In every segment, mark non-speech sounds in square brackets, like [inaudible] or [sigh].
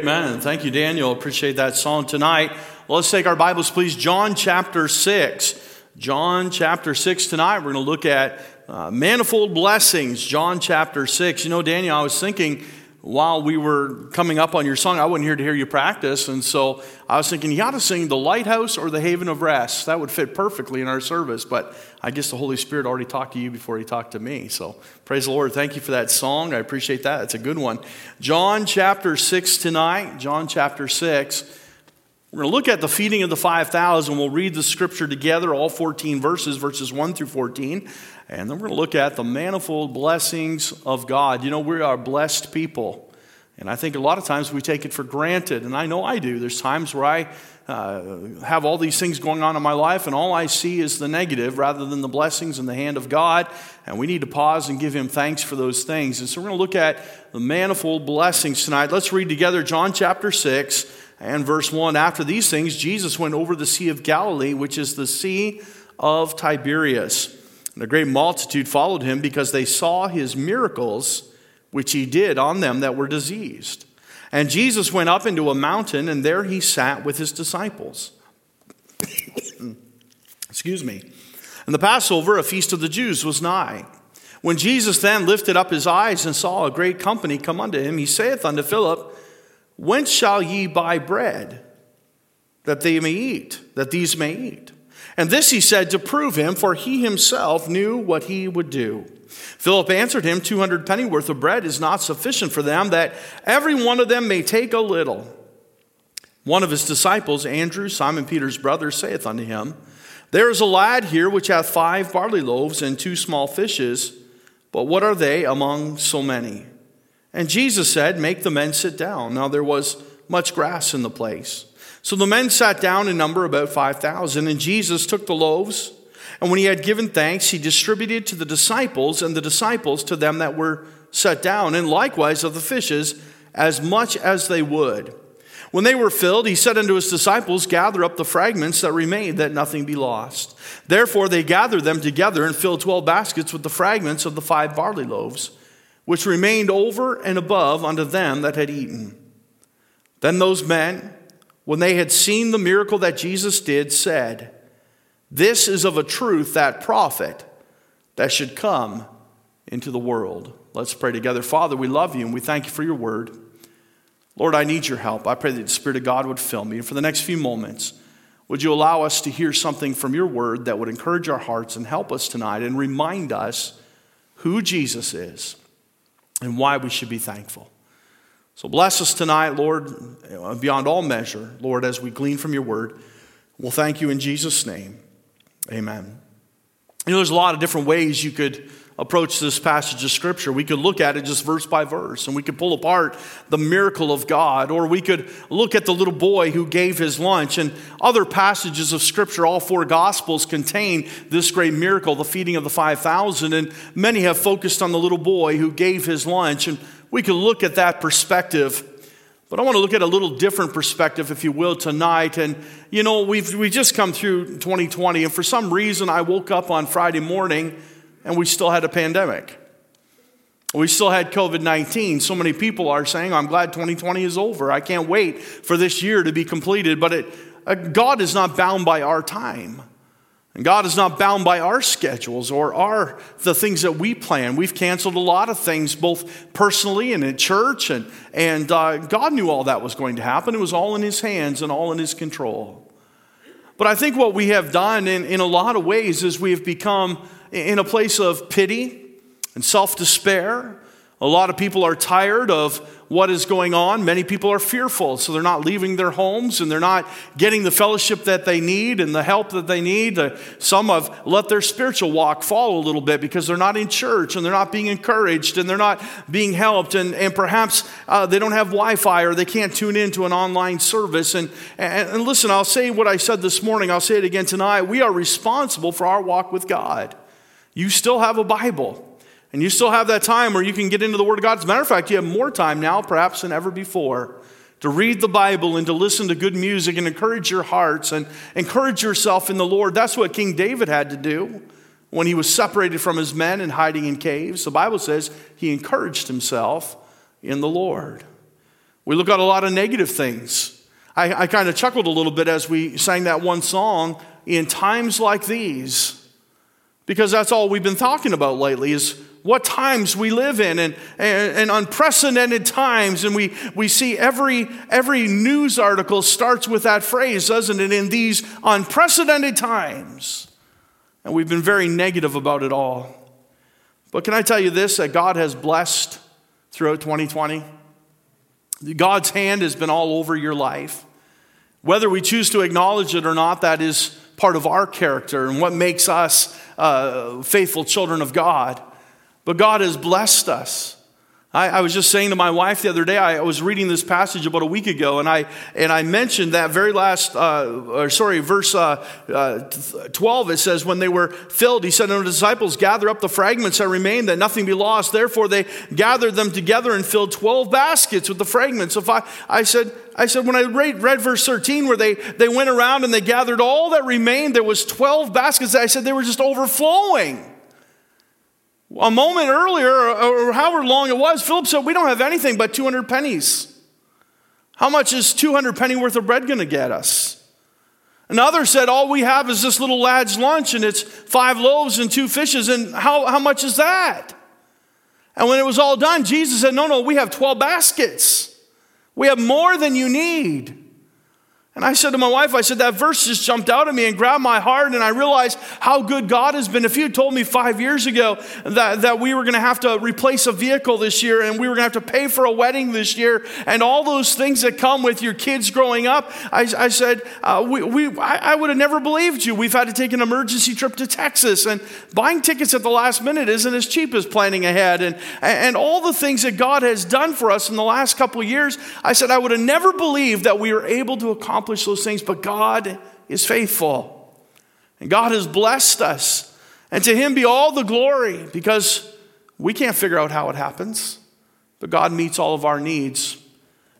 Amen. Thank you, Daniel. Appreciate that song tonight. Well, let's take our Bibles, please. John chapter 6. John chapter 6 tonight. We're going to look at uh, manifold blessings. John chapter 6. You know, Daniel, I was thinking while we were coming up on your song, I wasn't here to hear you practice. And so I was thinking, you ought to sing the lighthouse or the haven of rest. That would fit perfectly in our service. But I guess the Holy Spirit already talked to you before he talked to me. So praise the Lord. Thank you for that song. I appreciate that. It's a good one. John chapter 6 tonight. John chapter 6. We're going to look at the feeding of the 5,000. We'll read the scripture together, all 14 verses, verses 1 through 14. And then we're going to look at the manifold blessings of God. You know, we are blessed people. And I think a lot of times we take it for granted. And I know I do. There's times where I uh, have all these things going on in my life, and all I see is the negative rather than the blessings in the hand of God. And we need to pause and give Him thanks for those things. And so we're going to look at the manifold blessings tonight. Let's read together John chapter 6 and verse 1. After these things, Jesus went over the Sea of Galilee, which is the Sea of Tiberias. And a great multitude followed him because they saw his miracles, which he did on them that were diseased. And Jesus went up into a mountain, and there he sat with his disciples. [coughs] Excuse me. And the Passover, a feast of the Jews, was nigh. When Jesus then lifted up his eyes and saw a great company come unto him, he saith unto Philip, Whence shall ye buy bread that they may eat, that these may eat? And this he said to prove him, for he himself knew what he would do. Philip answered him, 200 pennyworth of bread is not sufficient for them, that every one of them may take a little. One of his disciples, Andrew, Simon Peter's brother, saith unto him, There is a lad here which hath five barley loaves and two small fishes, but what are they among so many? And Jesus said, Make the men sit down. Now there was much grass in the place. So the men sat down in number about 5,000, and Jesus took the loaves, and when he had given thanks, he distributed to the disciples, and the disciples to them that were set down, and likewise of the fishes, as much as they would. When they were filled, he said unto his disciples, Gather up the fragments that remain, that nothing be lost. Therefore they gathered them together and filled twelve baskets with the fragments of the five barley loaves, which remained over and above unto them that had eaten. Then those men, when they had seen the miracle that Jesus did, said, This is of a truth that prophet that should come into the world. Let's pray together. Father, we love you and we thank you for your word. Lord, I need your help. I pray that the Spirit of God would fill me. And for the next few moments, would you allow us to hear something from your word that would encourage our hearts and help us tonight and remind us who Jesus is and why we should be thankful? So bless us tonight, Lord, beyond all measure, Lord, as we glean from your word. We'll thank you in Jesus' name. Amen. You know, there's a lot of different ways you could approach this passage of scripture. We could look at it just verse by verse, and we could pull apart the miracle of God, or we could look at the little boy who gave his lunch. And other passages of scripture, all four gospels contain this great miracle, the feeding of the 5,000. And many have focused on the little boy who gave his lunch. And we can look at that perspective. But I want to look at a little different perspective, if you will, tonight. And, you know, we've we just come through 2020, and for some reason, I woke up on Friday morning and we still had a pandemic. We still had COVID 19. So many people are saying, I'm glad 2020 is over. I can't wait for this year to be completed. But it, uh, God is not bound by our time. And God is not bound by our schedules or our the things that we plan. We've canceled a lot of things, both personally and in church, and, and uh, God knew all that was going to happen. It was all in His hands and all in His control. But I think what we have done in, in a lot of ways is we have become in a place of pity and self despair. A lot of people are tired of what is going on. Many people are fearful, so they're not leaving their homes and they're not getting the fellowship that they need and the help that they need. Some have let their spiritual walk fall a little bit because they're not in church and they're not being encouraged and they're not being helped. And, and perhaps uh, they don't have Wi Fi or they can't tune into an online service. And, and, and listen, I'll say what I said this morning, I'll say it again tonight. We are responsible for our walk with God. You still have a Bible. And you still have that time where you can get into the Word of God. As a matter of fact, you have more time now, perhaps, than ever before, to read the Bible and to listen to good music and encourage your hearts and encourage yourself in the Lord. That's what King David had to do when he was separated from his men and hiding in caves. The Bible says he encouraged himself in the Lord. We look at a lot of negative things. I, I kind of chuckled a little bit as we sang that one song, in times like these, because that's all we've been talking about lately is what times we live in and, and, and, unprecedented times. And we, we see every, every news article starts with that phrase, doesn't it? In these unprecedented times. And we've been very negative about it all. But can I tell you this that God has blessed throughout 2020? God's hand has been all over your life. Whether we choose to acknowledge it or not, that is part of our character and what makes us uh, faithful children of God. But God has blessed us. I, I, was just saying to my wife the other day, I was reading this passage about a week ago, and I, and I mentioned that very last, uh, or sorry, verse uh, uh, 12, it says, When they were filled, he said to the disciples, Gather up the fragments that remain, that nothing be lost. Therefore, they gathered them together and filled 12 baskets with the fragments. If I, I said, I said, when I read, read verse 13, where they, they went around and they gathered all that remained, there was 12 baskets. I said they were just overflowing. A moment earlier, or however long it was, Philip said, We don't have anything but 200 pennies. How much is 200 penny worth of bread going to get us? Another said, All we have is this little lad's lunch, and it's five loaves and two fishes, and how, how much is that? And when it was all done, Jesus said, No, no, we have 12 baskets. We have more than you need. And I said to my wife, I said, that verse just jumped out at me and grabbed my heart, and I realized how good God has been. If you had told me five years ago that, that we were going to have to replace a vehicle this year and we were going to have to pay for a wedding this year and all those things that come with your kids growing up, I, I said, uh, we, we, I, I would have never believed you. We've had to take an emergency trip to Texas, and buying tickets at the last minute isn't as cheap as planning ahead. And, and all the things that God has done for us in the last couple years, I said, I would have never believed that we were able to accomplish accomplish those things, but God is faithful. And God has blessed us. And to Him be all the glory because we can't figure out how it happens, but God meets all of our needs.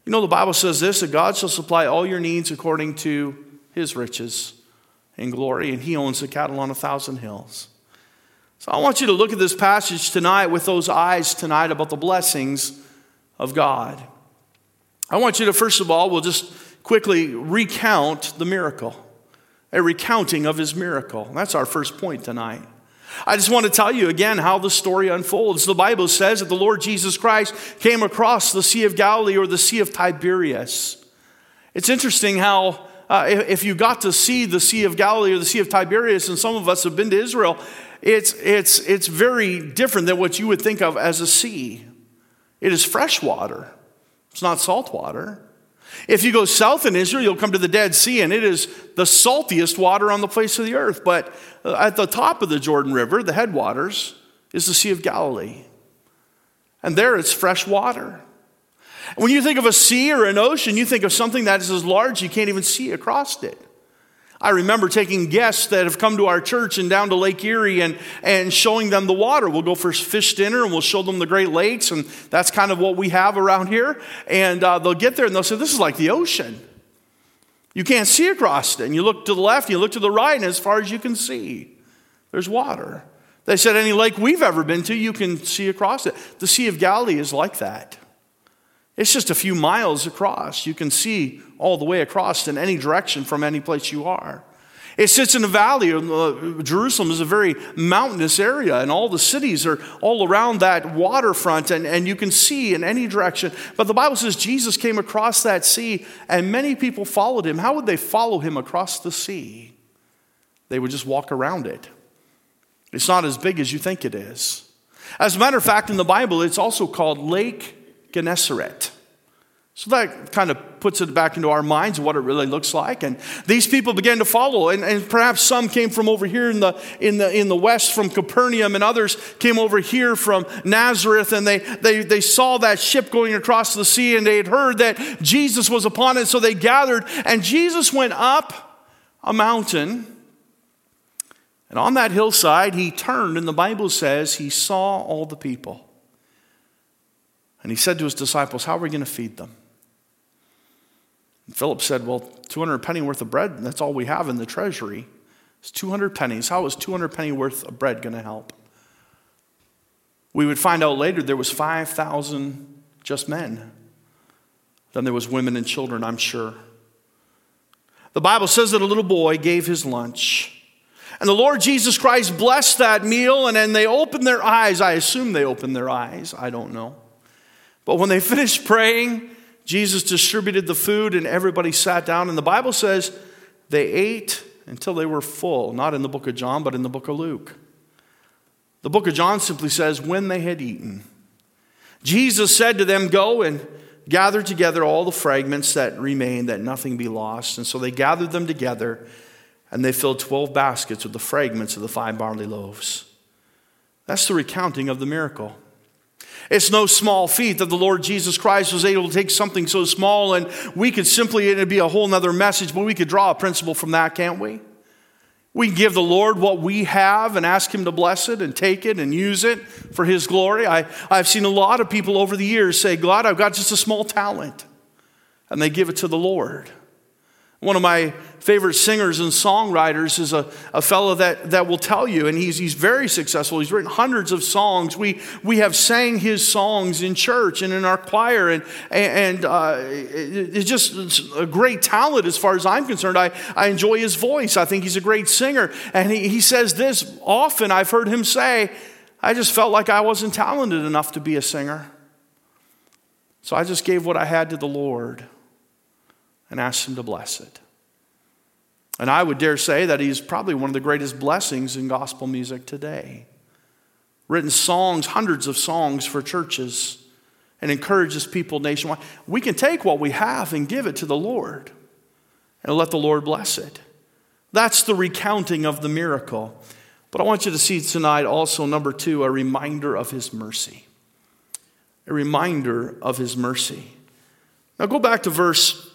You know, the Bible says this that God shall supply all your needs according to His riches and glory, and He owns the cattle on a thousand hills. So I want you to look at this passage tonight with those eyes tonight about the blessings of God. I want you to, first of all, we'll just quickly recount the miracle, a recounting of his miracle. That's our first point tonight. I just want to tell you again how the story unfolds. The Bible says that the Lord Jesus Christ came across the Sea of Galilee or the Sea of Tiberias. It's interesting how, uh, if you got to see the Sea of Galilee or the Sea of Tiberias, and some of us have been to Israel, it's, it's, it's very different than what you would think of as a sea. It is fresh water, it's not salt water. If you go south in Israel, you'll come to the Dead Sea, and it is the saltiest water on the face of the earth. But uh, at the top of the Jordan River, the headwaters, is the Sea of Galilee. And there it's fresh water. When you think of a sea or an ocean, you think of something that is as large you can't even see across it. I remember taking guests that have come to our church and down to Lake Erie and, and showing them the water. We'll go for fish dinner and we'll show them the Great Lakes, and that's kind of what we have around here. And uh, they'll get there and they'll say, This is like the ocean. You can't see across it. And you look to the left, you look to the right, and as far as you can see, there's water. They said, Any lake we've ever been to, you can see across it. The Sea of Galilee is like that. It's just a few miles across. You can see all the way across in any direction from any place you are. It sits in a valley. Uh, Jerusalem is a very mountainous area, and all the cities are all around that waterfront, and, and you can see in any direction. But the Bible says Jesus came across that sea, and many people followed him. How would they follow him across the sea? They would just walk around it. It's not as big as you think it is. As a matter of fact, in the Bible, it's also called Lake Gennesaret. So that kind of puts it back into our minds what it really looks like. And these people began to follow, and, and, perhaps some came from over here in the, in, the, in the west from Capernaum, and others came over here from Nazareth, and they, they, they saw that ship going across the sea, and they had heard that Jesus was upon it, so they gathered, and Jesus went up a mountain. And on that hillside, he turned, and the Bible says he saw all the people. And he said to his disciples, How are we going to feed them? And Philip said, Well, 200 penny worth of bread, that's all we have in the treasury. It's 200 pennies. How is 200 penny worth of bread going to help? We would find out later there was 5,000 just men. Then there was women and children, I'm sure. The Bible says that a little boy gave his lunch. And the Lord Jesus Christ blessed that meal, and then they opened their eyes. I assume they opened their eyes. I don't know. But when they finished praying, Jesus distributed the food, and everybody sat down. And the Bible says they ate until they were full, not in the book of John, but in the book of Luke. The book of John simply says, when they had eaten. Jesus said to them, Go and gather together all the fragments that remain, that nothing be lost. And so they gathered them together, and they filled 12 baskets with the fragments of the five barley loaves. That's the recounting of the miracle. It's no small feat that the Lord Jesus Christ was able to take something so small and we could simply, it'd be a whole nother message, but we could draw a principle from that, can't we? We can give the Lord what we have and ask Him to bless it and take it and use it for His glory. I, I've seen a lot of people over the years say, God, I've got just a small talent. And they give it to the Lord. One of my favorite singers and songwriters is a, a fellow that, that will tell you, and he's, he's very successful. He's written hundreds of songs. We, we have sang his songs in church and in our choir, and, and uh, it's just a great talent as far as I'm concerned. I, I enjoy his voice. I think he's a great singer. And he, he says this often, I've heard him say, I just felt like I wasn't talented enough to be a singer. So I just gave what I had to the Lord and ask Him to bless it. And I would dare say that He's probably one of the greatest blessings in gospel music today. Written songs, hundreds of songs for churches, and encourages people nationwide. We can take what we have and give it to the Lord and let the Lord bless it. That's the recounting of the miracle. But I want you to see tonight also, number two, a reminder of His mercy. A reminder of His mercy. Now go back to verse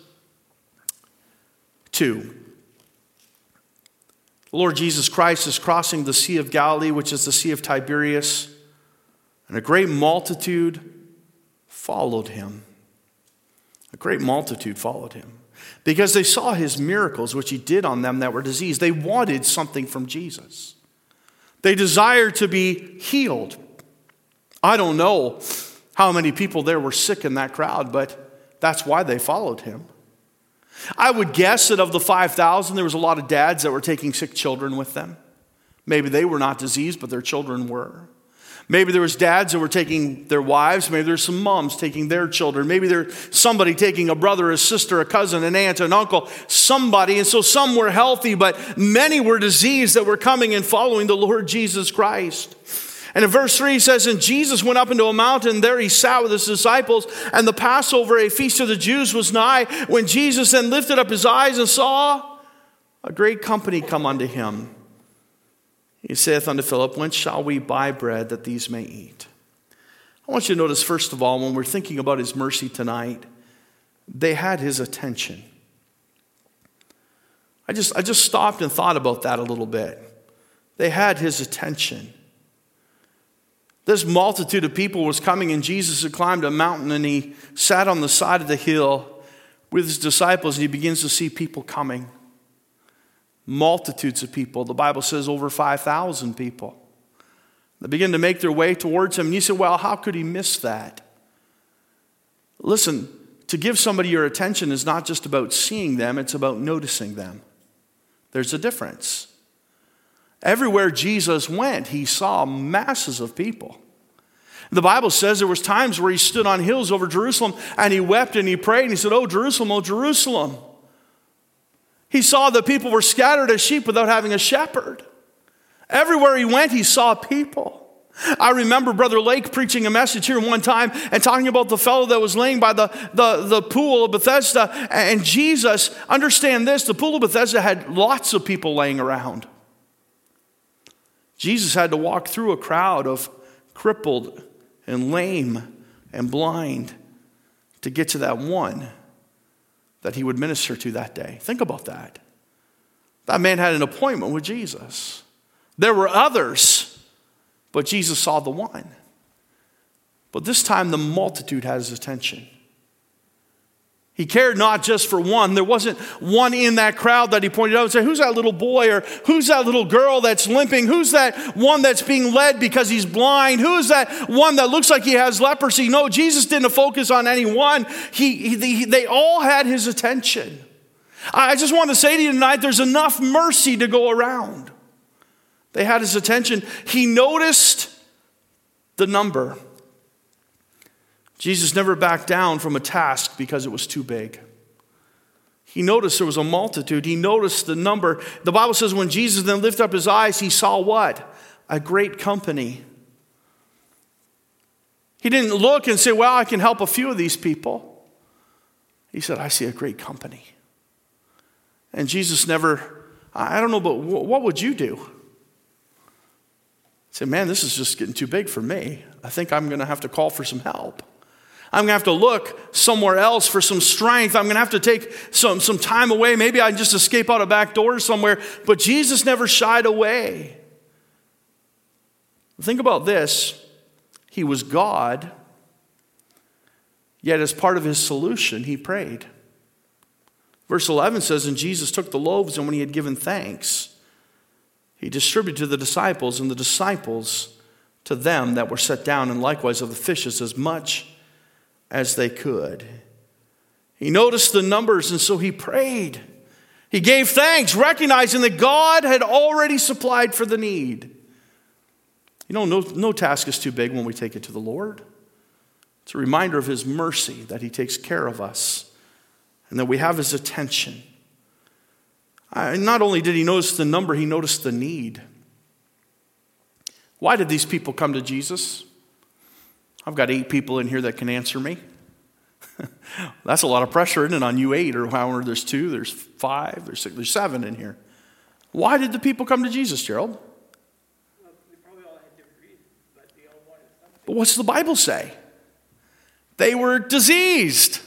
2. The Lord Jesus Christ is crossing the Sea of Galilee, which is the Sea of Tiberias, and a great multitude followed him. A great multitude followed him because they saw his miracles, which he did on them that were diseased. They wanted something from Jesus, they desired to be healed. I don't know how many people there were sick in that crowd, but that's why they followed him. I would guess that of the 5,000, there was a lot of dads that were taking sick children with them. Maybe they were not diseased, but their children were. Maybe there was dads that were taking their wives. Maybe there's some moms taking their children. Maybe there's somebody taking a brother, a sister, a cousin, an aunt, an uncle, somebody. And so some were healthy, but many were diseased that were coming and following the Lord Jesus Christ. And in verse 3, he says, And Jesus went up into a mountain, there he sat with his disciples, and the Passover, a feast of the Jews, was nigh. When Jesus then lifted up his eyes and saw a great company come unto him, he saith unto Philip, Whence shall we buy bread that these may eat? I want you to notice, first of all, when we're thinking about his mercy tonight, they had his attention. I just, I just stopped and thought about that a little bit. They had his attention. This multitude of people was coming, and Jesus had climbed a mountain and he sat on the side of the hill with his disciples, and he begins to see people coming. Multitudes of people. The Bible says over 5,000 people. They begin to make their way towards him. And you say, well, how could he miss that? Listen, to give somebody your attention is not just about seeing them, it's about noticing them. There's a difference. Everywhere Jesus went, he saw masses of people. The Bible says there was times where he stood on hills over Jerusalem and he wept and he prayed and he said, "Oh Jerusalem, oh Jerusalem." He saw that people were scattered as sheep without having a shepherd. Everywhere he went, he saw people. I remember Brother Lake preaching a message here one time and talking about the fellow that was laying by the, the, the pool of Bethesda. And Jesus, understand this the pool of Bethesda had lots of people laying around. Jesus had to walk through a crowd of crippled and lame and blind to get to that one that he would minister to that day. Think about that. That man had an appointment with Jesus. There were others, but Jesus saw the one. But this time the multitude had his attention. He cared not just for one. There wasn't one in that crowd that he pointed out and said, Who's that little boy? Or who's that little girl that's limping? Who's that one that's being led because he's blind? Who's that one that looks like he has leprosy? No, Jesus didn't focus on any one. He, he, they all had his attention. I just want to say to you tonight there's enough mercy to go around. They had his attention. He noticed the number. Jesus never backed down from a task because it was too big. He noticed there was a multitude. He noticed the number. The Bible says when Jesus then lifted up his eyes, he saw what? A great company. He didn't look and say, Well, I can help a few of these people. He said, I see a great company. And Jesus never, I don't know, but what would you do? Say, man, this is just getting too big for me. I think I'm going to have to call for some help. I'm going to have to look somewhere else for some strength. I'm going to have to take some, some time away. Maybe I can just escape out a back door somewhere. But Jesus never shied away. Think about this He was God, yet as part of His solution, He prayed. Verse 11 says, And Jesus took the loaves, and when He had given thanks, He distributed to the disciples, and the disciples to them that were set down, and likewise of the fishes as much as they could. He noticed the numbers, and so he prayed. He gave thanks, recognizing that God had already supplied for the need. You know, no, no task is too big when we take it to the Lord. It's a reminder of his mercy that he takes care of us and that we have his attention. I, not only did he notice the number, he noticed the need. Why did these people come to Jesus? I've got eight people in here that can answer me. [laughs] That's a lot of pressure, isn't it, on you eight, or however there's two, there's five, there's six, there's seven in here. Why did the people come to Jesus, Gerald? Well, reasons, but, but what's the Bible say? They were diseased.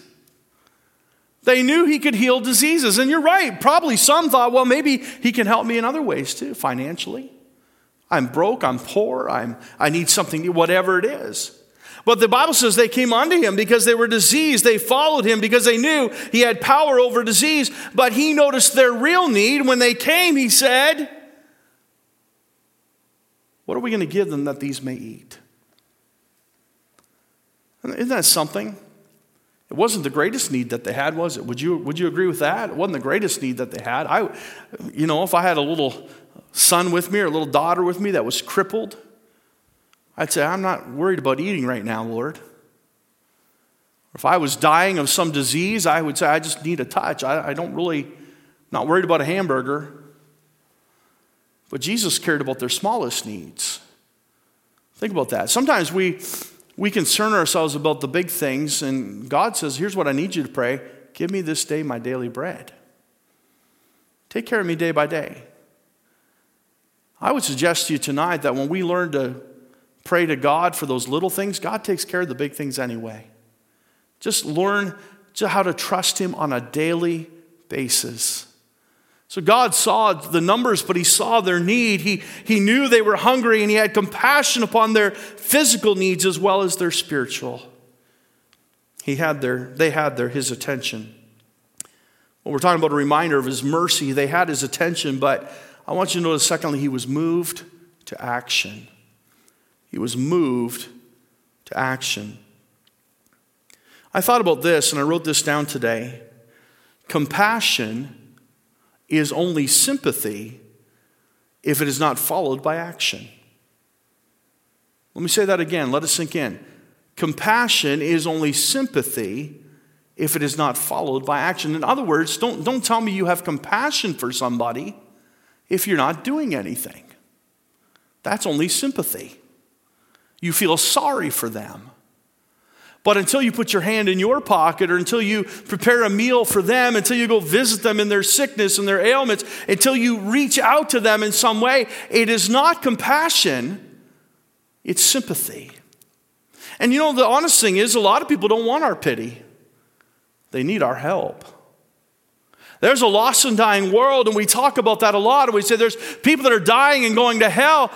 They knew he could heal diseases. And you're right, probably some thought, well, maybe he can help me in other ways too, financially. I'm broke, I'm poor, I'm, I need something, whatever it is. But the Bible says they came unto him because they were diseased. They followed him because they knew he had power over disease. But he noticed their real need. When they came, he said, What are we going to give them that these may eat? Isn't that something? It wasn't the greatest need that they had, was it? Would you, would you agree with that? It wasn't the greatest need that they had. I, you know, if I had a little son with me or a little daughter with me that was crippled, I'd say, I'm not worried about eating right now, Lord. If I was dying of some disease, I would say, I just need a touch. I, I don't really, not worried about a hamburger. But Jesus cared about their smallest needs. Think about that. Sometimes we, we concern ourselves about the big things, and God says, Here's what I need you to pray give me this day my daily bread. Take care of me day by day. I would suggest to you tonight that when we learn to pray to God for those little things, God takes care of the big things anyway. Just learn how to trust Him on a daily basis. So God saw the numbers, but He saw their need. He, he knew they were hungry, and He had compassion upon their physical needs as well as their spiritual. He had their, they had their, His attention. Well, we're talking about a reminder of His mercy. They had His attention, but I want you to notice, secondly, He was moved to action. He was moved to action. I thought about this and I wrote this down today. Compassion is only sympathy if it is not followed by action. Let me say that again, let it sink in. Compassion is only sympathy if it is not followed by action. In other words, don't, don't tell me you have compassion for somebody if you're not doing anything. That's only sympathy. You feel sorry for them. But until you put your hand in your pocket or until you prepare a meal for them, until you go visit them in their sickness and their ailments, until you reach out to them in some way, it is not compassion, it's sympathy. And you know, the honest thing is, a lot of people don't want our pity, they need our help. There's a lost and dying world, and we talk about that a lot. And we say there's people that are dying and going to hell.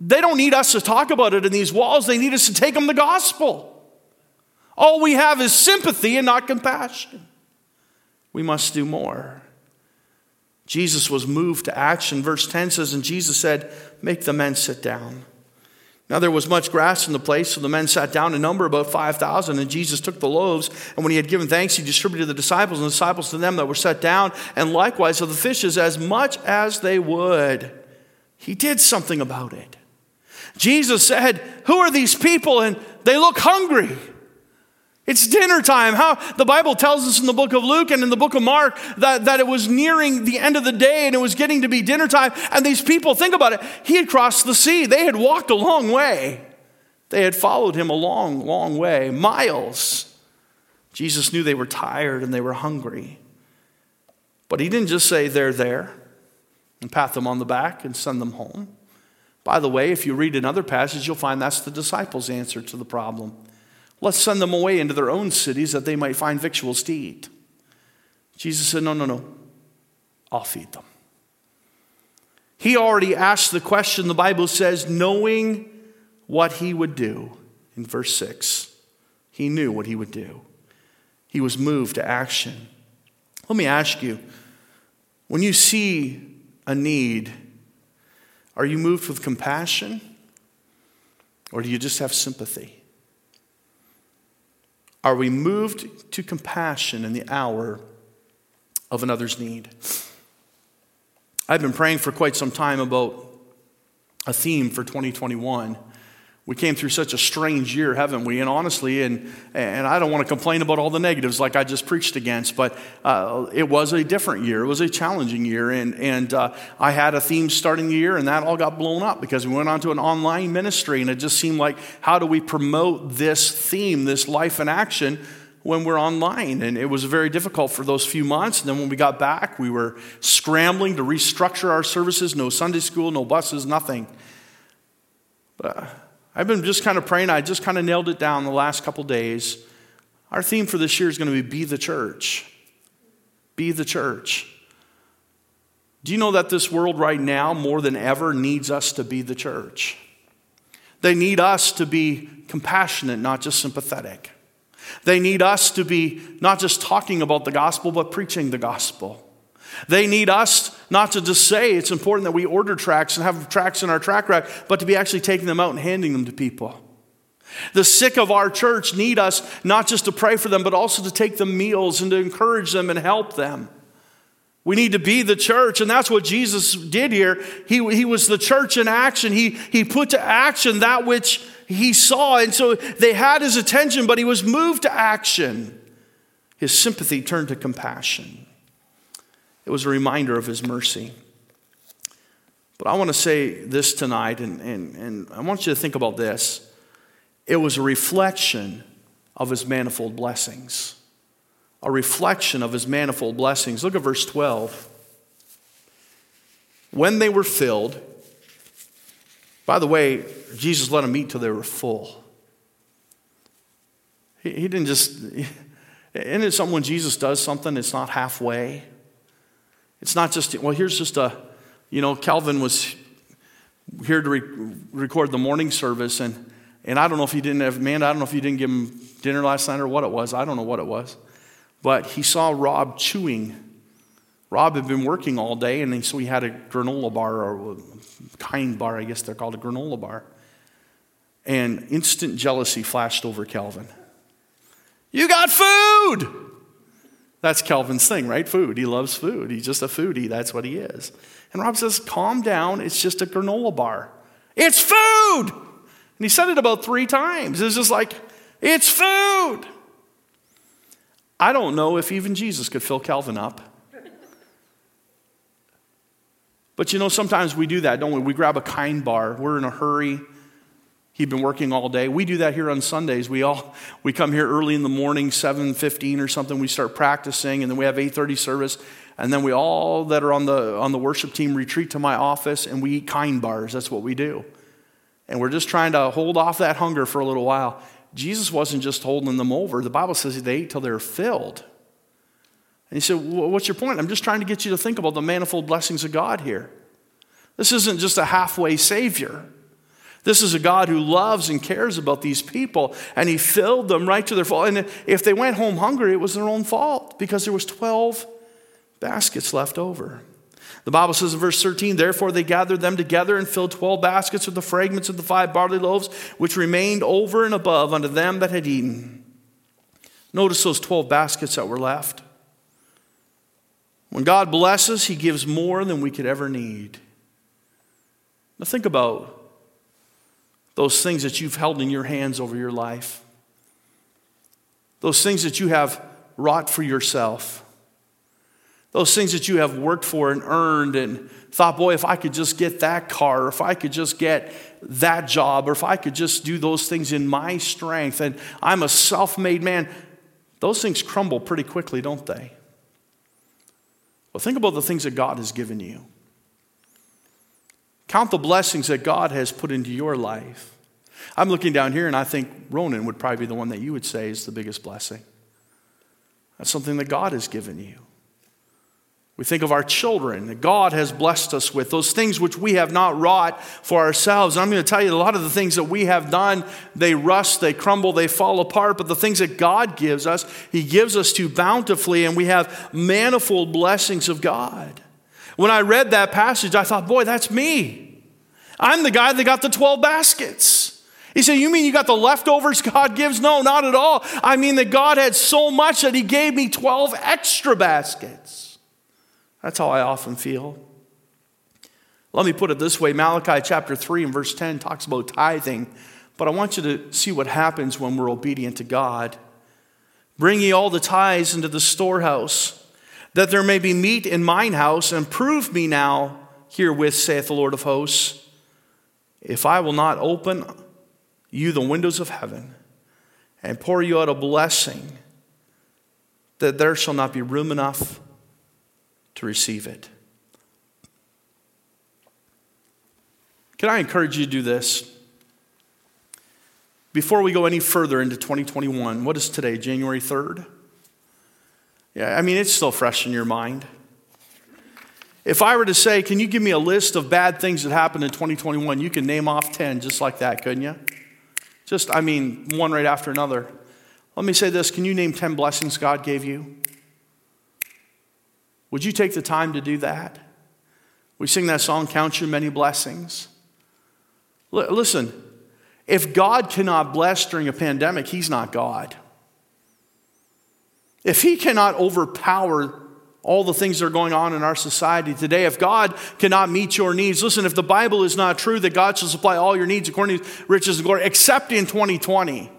They don't need us to talk about it in these walls, they need us to take them the gospel. All we have is sympathy and not compassion. we must do more. Jesus was moved to action. Verse 10 says, And Jesus said, Make the men sit down. Now there was much grass in the place, so the men sat down in number about 5,000. And Jesus took the loaves, and when he had given thanks, he distributed the disciples, and the disciples to them that were set down, and likewise of the fishes as much as they would. He did something about it. Jesus said, Who are these people? And they look hungry. It's dinner time. How the Bible tells us in the book of Luke and in the book of Mark that, that it was nearing the end of the day and it was getting to be dinner time. And these people, think about it, he had crossed the sea. They had walked a long way. They had followed him a long, long way, miles. Jesus knew they were tired and they were hungry. But he didn't just say they're there and pat them on the back and send them home. By the way, if you read another passage, you'll find that's the disciples' answer to the problem. Let's send them away into their own cities that they might find victuals to eat. Jesus said, No, no, no. I'll feed them. He already asked the question, the Bible says, knowing what he would do. In verse 6, he knew what he would do. He was moved to action. Let me ask you when you see a need, are you moved with compassion or do you just have sympathy? Are we moved to compassion in the hour of another's need? I've been praying for quite some time about a theme for 2021 we came through such a strange year, haven't we? And honestly, and, and I don't want to complain about all the negatives like I just preached against, but uh, it was a different year. It was a challenging year. And, and uh, I had a theme starting the year, and that all got blown up because we went on to an online ministry, and it just seemed like, how do we promote this theme, this life in action? when we're online. And it was very difficult for those few months. And then when we got back, we were scrambling to restructure our services no Sunday school, no buses, nothing. But I've been just kind of praying. I just kind of nailed it down the last couple days. Our theme for this year is going to be Be the Church. Be the Church. Do you know that this world right now, more than ever, needs us to be the church? They need us to be compassionate, not just sympathetic. They need us to be not just talking about the gospel, but preaching the gospel. They need us not to just say it's important that we order tracks and have tracks in our track rack, but to be actually taking them out and handing them to people. The sick of our church need us not just to pray for them, but also to take them meals and to encourage them and help them. We need to be the church, and that's what Jesus did here. He, he was the church in action. He, he put to action that which he saw, and so they had his attention, but he was moved to action. His sympathy turned to compassion. It was a reminder of his mercy. But I want to say this tonight, and, and, and I want you to think about this. It was a reflection of his manifold blessings. A reflection of his manifold blessings. Look at verse 12. When they were filled, by the way, Jesus let them eat till they were full. He, he didn't just, [laughs] isn't it something when Jesus does something, it's not halfway? It's not just, well, here's just a, you know, Calvin was here to re- record the morning service, and, and I don't know if he didn't have, man, I don't know if he didn't give him dinner last night or what it was. I don't know what it was. But he saw Rob chewing. Rob had been working all day, and so he had a granola bar, or a kind bar, I guess they're called a granola bar. And instant jealousy flashed over Calvin. You got food! That's Calvin's thing, right? Food. He loves food. He's just a foodie. That's what he is. And Rob says, Calm down. It's just a granola bar. It's food. And he said it about three times. It's just like, It's food. I don't know if even Jesus could fill Calvin up. But you know, sometimes we do that, don't we? We grab a kind bar. We're in a hurry. He'd been working all day. We do that here on Sundays. We all we come here early in the morning, 7:15 or something. We start practicing and then we have 8:30 service and then we all that are on the on the worship team retreat to my office and we eat kind bars. That's what we do. And we're just trying to hold off that hunger for a little while. Jesus wasn't just holding them over. The Bible says they ate till they're filled. And he said, What's your point? I'm just trying to get you to think about the manifold blessings of God here. This isn't just a halfway Savior. This is a God who loves and cares about these people, and He filled them right to their full. And if they went home hungry, it was their own fault because there was 12 baskets left over. The Bible says in verse 13, therefore they gathered them together and filled 12 baskets with the fragments of the five barley loaves, which remained over and above unto them that had eaten. Notice those 12 baskets that were left. When God blesses, He gives more than we could ever need. Now think about those things that you've held in your hands over your life, those things that you have wrought for yourself. Those things that you have worked for and earned and thought, boy, if I could just get that car, or if I could just get that job, or if I could just do those things in my strength, and I'm a self made man, those things crumble pretty quickly, don't they? Well, think about the things that God has given you. Count the blessings that God has put into your life. I'm looking down here and I think Ronan would probably be the one that you would say is the biggest blessing. That's something that God has given you. We think of our children that God has blessed us with, those things which we have not wrought for ourselves. And I'm going to tell you a lot of the things that we have done, they rust, they crumble, they fall apart. But the things that God gives us, He gives us to bountifully, and we have manifold blessings of God. When I read that passage, I thought, boy, that's me. I'm the guy that got the 12 baskets. He said, You mean you got the leftovers [laughs] God gives? No, not at all. I mean that God had so much that He gave me 12 extra baskets. That's how I often feel. Let me put it this way Malachi chapter 3 and verse 10 talks about tithing, but I want you to see what happens when we're obedient to God. Bring ye all the tithes into the storehouse, that there may be meat in mine house, and prove me now herewith, saith the Lord of hosts, if I will not open you the windows of heaven and pour you out a blessing, that there shall not be room enough to receive it. Can I encourage you to do this? Before we go any further into 2021, what is today, January 3rd? Yeah, I mean, it's still fresh in your mind. If I were to say, Can you give me a list of bad things that happened in 2021? You can name off 10 just like that, couldn't you? Just, I mean, one right after another. Let me say this Can you name 10 blessings God gave you? Would you take the time to do that? We sing that song, Count Your Many Blessings. L- listen, if God cannot bless during a pandemic, He's not God. If He cannot overpower all the things that are going on in our society today, if God cannot meet your needs, listen, if the Bible is not true that God shall supply all your needs according to riches and glory, except in 2020,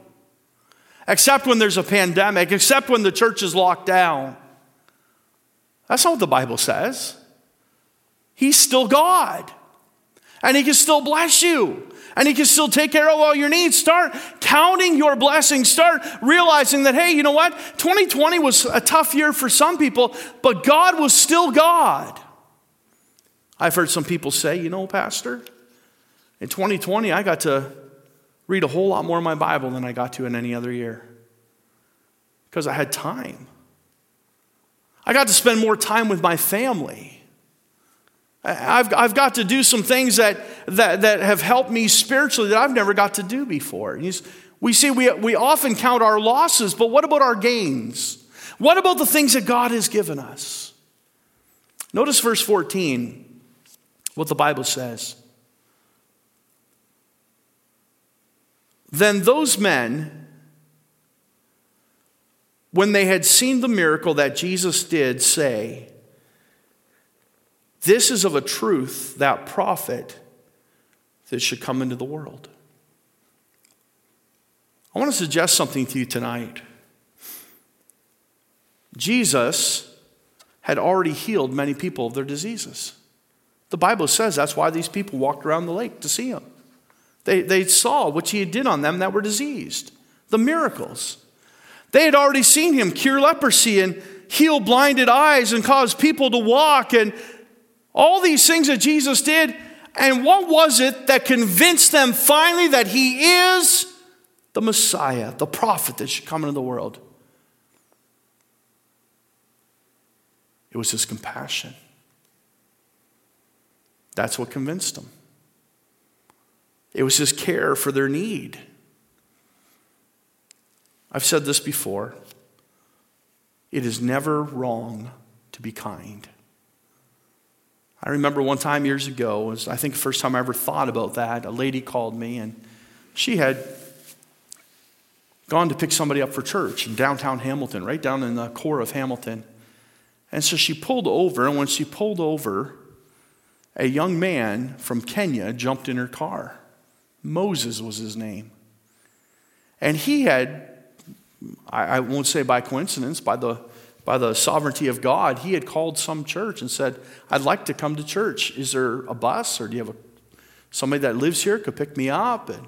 except when there's a pandemic, except when the church is locked down, that's not what the Bible says. He's still God. And He can still bless you. And He can still take care of all your needs. Start counting your blessings. Start realizing that, hey, you know what? 2020 was a tough year for some people, but God was still God. I've heard some people say, you know, Pastor, in 2020, I got to read a whole lot more of my Bible than I got to in any other year because I had time. I got to spend more time with my family. I've, I've got to do some things that, that, that have helped me spiritually that I've never got to do before. We see we, we often count our losses, but what about our gains? What about the things that God has given us? Notice verse 14, what the Bible says. Then those men when they had seen the miracle that Jesus did, say, This is of a truth that prophet that should come into the world. I want to suggest something to you tonight. Jesus had already healed many people of their diseases. The Bible says that's why these people walked around the lake to see him. They, they saw what he did on them that were diseased, the miracles. They had already seen him cure leprosy and heal blinded eyes and cause people to walk and all these things that Jesus did. And what was it that convinced them finally that he is the Messiah, the prophet that should come into the world? It was his compassion. That's what convinced them. it was his care for their need. I've said this before. It is never wrong to be kind. I remember one time years ago, was I think the first time I ever thought about that, a lady called me and she had gone to pick somebody up for church in downtown Hamilton, right down in the core of Hamilton. And so she pulled over, and when she pulled over, a young man from Kenya jumped in her car. Moses was his name. And he had, I, won't say by coincidence, by the, by the sovereignty of God, he had called some church and said, I'd like to come to church. Is there a bus or do you have a, somebody that lives here could pick me up? And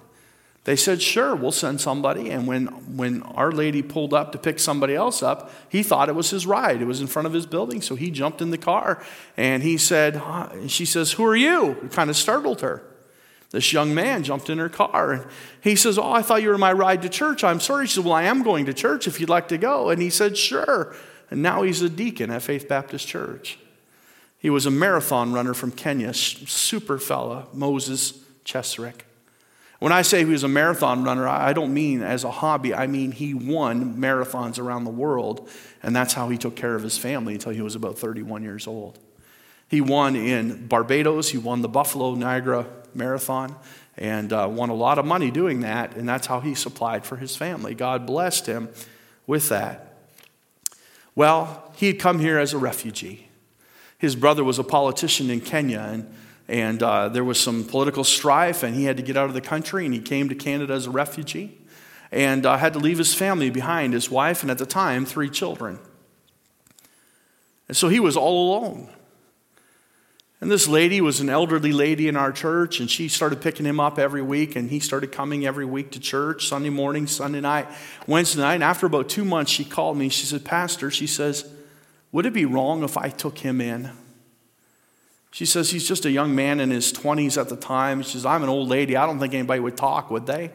they said, Sure, we'll send somebody. And when, when Our Lady pulled up to pick somebody else up, he thought it was his ride. It was in front of his building. So he jumped in the car and he said, and She says, Who are you? It kind of startled her. This young man jumped in her car and he says, Oh, I thought you were my ride to church. I'm sorry. She said, Well, I am going to church if you'd like to go. And he said, Sure. And now he's a deacon at Faith Baptist Church. He was a marathon runner from Kenya, super fella, Moses Chesrick. When I say he was a marathon runner, I don't mean as a hobby. I mean he won marathons around the world, and that's how he took care of his family until he was about 31 years old. He won in Barbados, he won the Buffalo Niagara Marathon, and uh, won a lot of money doing that, and that's how he supplied for his family. God blessed him with that. Well, he had come here as a refugee. His brother was a politician in Kenya, and and uh, there was some political strife, and he had to get out of the country, and he came to Canada as a refugee and uh, had to leave his family behind his wife, and at the time, three children. And so he was all alone. And this lady was an elderly lady in our church, and she started picking him up every week, and he started coming every week to church, Sunday morning, Sunday night, Wednesday night. And after about two months, she called me. She said, Pastor, she says, would it be wrong if I took him in? She says he's just a young man in his 20s at the time. She says, I'm an old lady. I don't think anybody would talk, would they?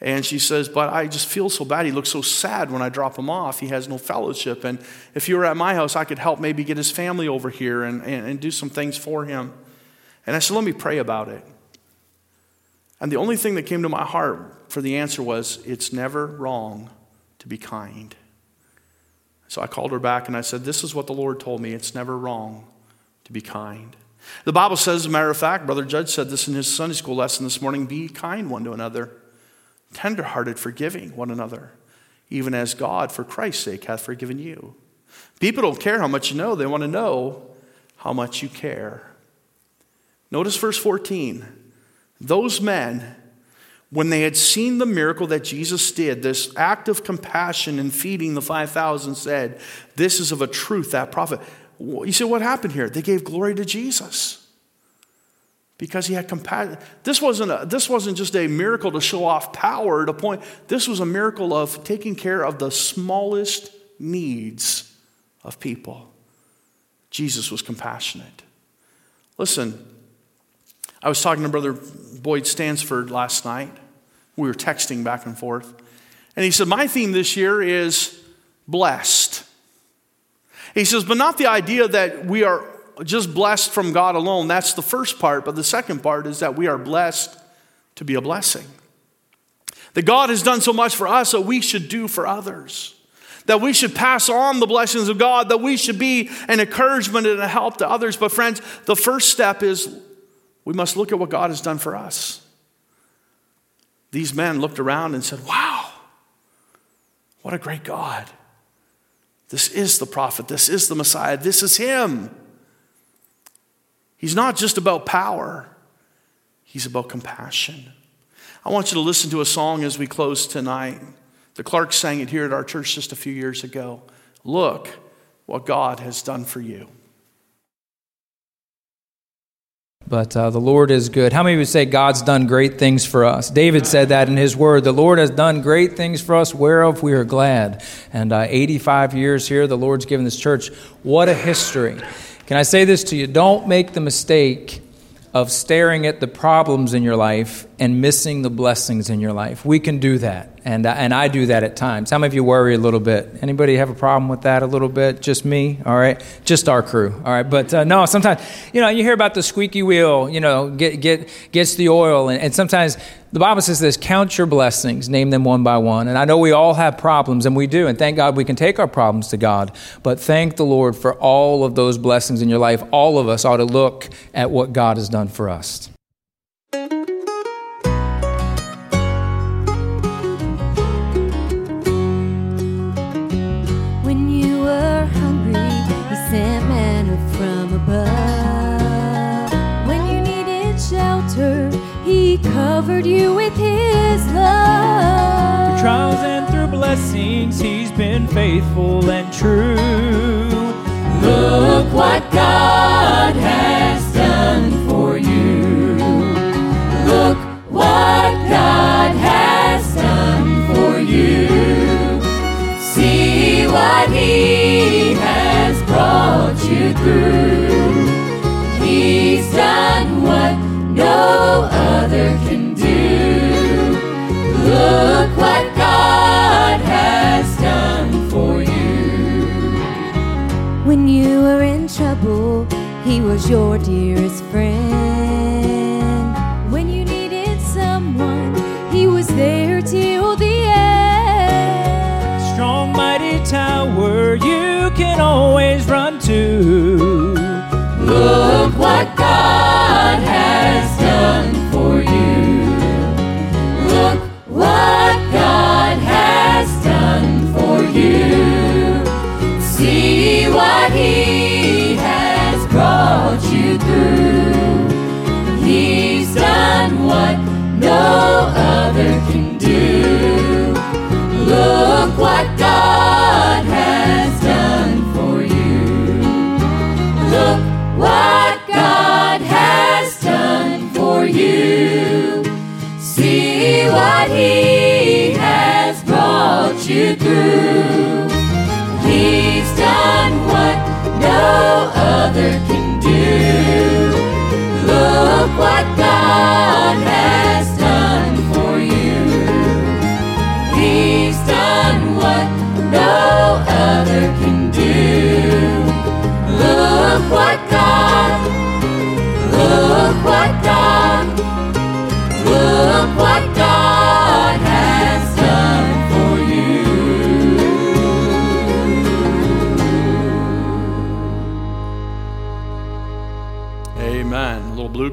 And she says, But I just feel so bad. He looks so sad when I drop him off. He has no fellowship. And if you were at my house, I could help maybe get his family over here and, and, and do some things for him. And I said, Let me pray about it. And the only thing that came to my heart for the answer was, It's never wrong to be kind. So I called her back and I said, This is what the Lord told me. It's never wrong to be kind. The Bible says, as a matter of fact, Brother Judge said this in his Sunday school lesson this morning be kind one to another, tenderhearted, forgiving one another, even as God, for Christ's sake, hath forgiven you. People don't care how much you know, they want to know how much you care. Notice verse 14. Those men, when they had seen the miracle that Jesus did, this act of compassion in feeding the 5,000, said, This is of a truth that prophet. You see what happened here? They gave glory to Jesus because he had compassion. This wasn't, a, this wasn't just a miracle to show off power to point. This was a miracle of taking care of the smallest needs of people. Jesus was compassionate. Listen, I was talking to Brother Boyd Stansford last night. We were texting back and forth. And he said, My theme this year is blessed. He says, but not the idea that we are just blessed from God alone. That's the first part. But the second part is that we are blessed to be a blessing. That God has done so much for us that we should do for others. That we should pass on the blessings of God, that we should be an encouragement and a help to others. But, friends, the first step is we must look at what God has done for us. These men looked around and said, Wow, what a great God. This is the prophet. This is the Messiah. This is him. He's not just about power, he's about compassion. I want you to listen to a song as we close tonight. The Clark sang it here at our church just a few years ago. Look what God has done for you. But uh, the Lord is good. How many would say God's done great things for us? David said that in his word. The Lord has done great things for us, whereof we are glad. And uh, 85 years here, the Lord's given this church. What a history. Can I say this to you? Don't make the mistake of staring at the problems in your life and missing the blessings in your life. We can do that, and, and I do that at times. How many of you worry a little bit? Anybody have a problem with that a little bit? Just me? All right, just our crew. All right, but uh, no, sometimes you know you hear about the squeaky wheel. You know, get get gets the oil, and, and sometimes the Bible says this: count your blessings, name them one by one. And I know we all have problems, and we do, and thank God we can take our problems to God. But thank the Lord for all of those blessings in your life. All of us ought to look at what God has done for us. Covered you with His love. Through trials and through blessings, He's been faithful and true. Look what God has done through. He's done what no other can do. Look what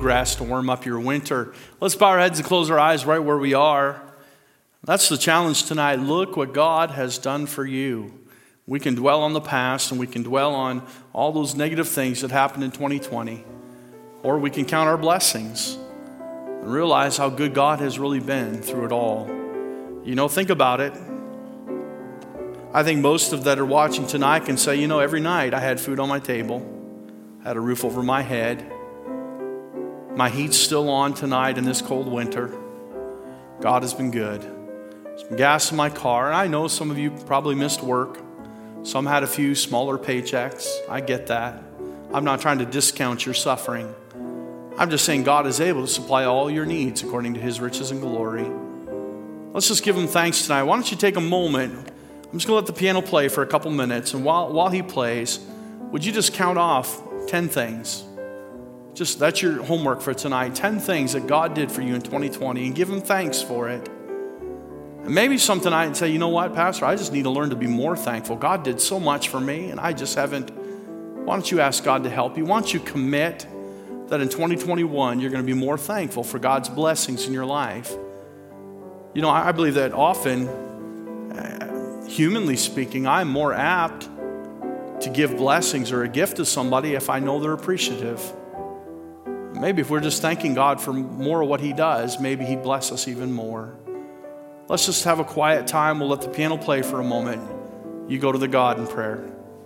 Bluegrass to warm up your winter. Let's bow our heads and close our eyes right where we are. That's the challenge tonight. Look what God has done for you. We can dwell on the past and we can dwell on all those negative things that happened in 2020, or we can count our blessings and realize how good God has really been through it all. You know, think about it. I think most of that are watching tonight can say, you know, every night I had food on my table, had a roof over my head. My heat's still on tonight in this cold winter. God has been good. Some gas in my car, and I know some of you probably missed work. Some had a few smaller paychecks. I get that. I'm not trying to discount your suffering. I'm just saying God is able to supply all your needs according to his riches and glory. Let's just give him thanks tonight. Why don't you take a moment? I'm just going to let the piano play for a couple minutes. And while, while he plays, would you just count off 10 things? Just that's your homework for tonight 10 things that God did for you in 2020 and give him thanks for it. And maybe some tonight and say, you know what, Pastor, I just need to learn to be more thankful. God did so much for me, and I just haven't. Why don't you ask God to help you? Why don't you commit? that in 2021 you're going to be more thankful for God's blessings in your life. You know, I believe that often, uh, humanly speaking, I'm more apt to give blessings or a gift to somebody if I know they're appreciative. Maybe if we're just thanking God for more of what He does, maybe He'd bless us even more. Let's just have a quiet time. We'll let the piano play for a moment. You go to the God in prayer.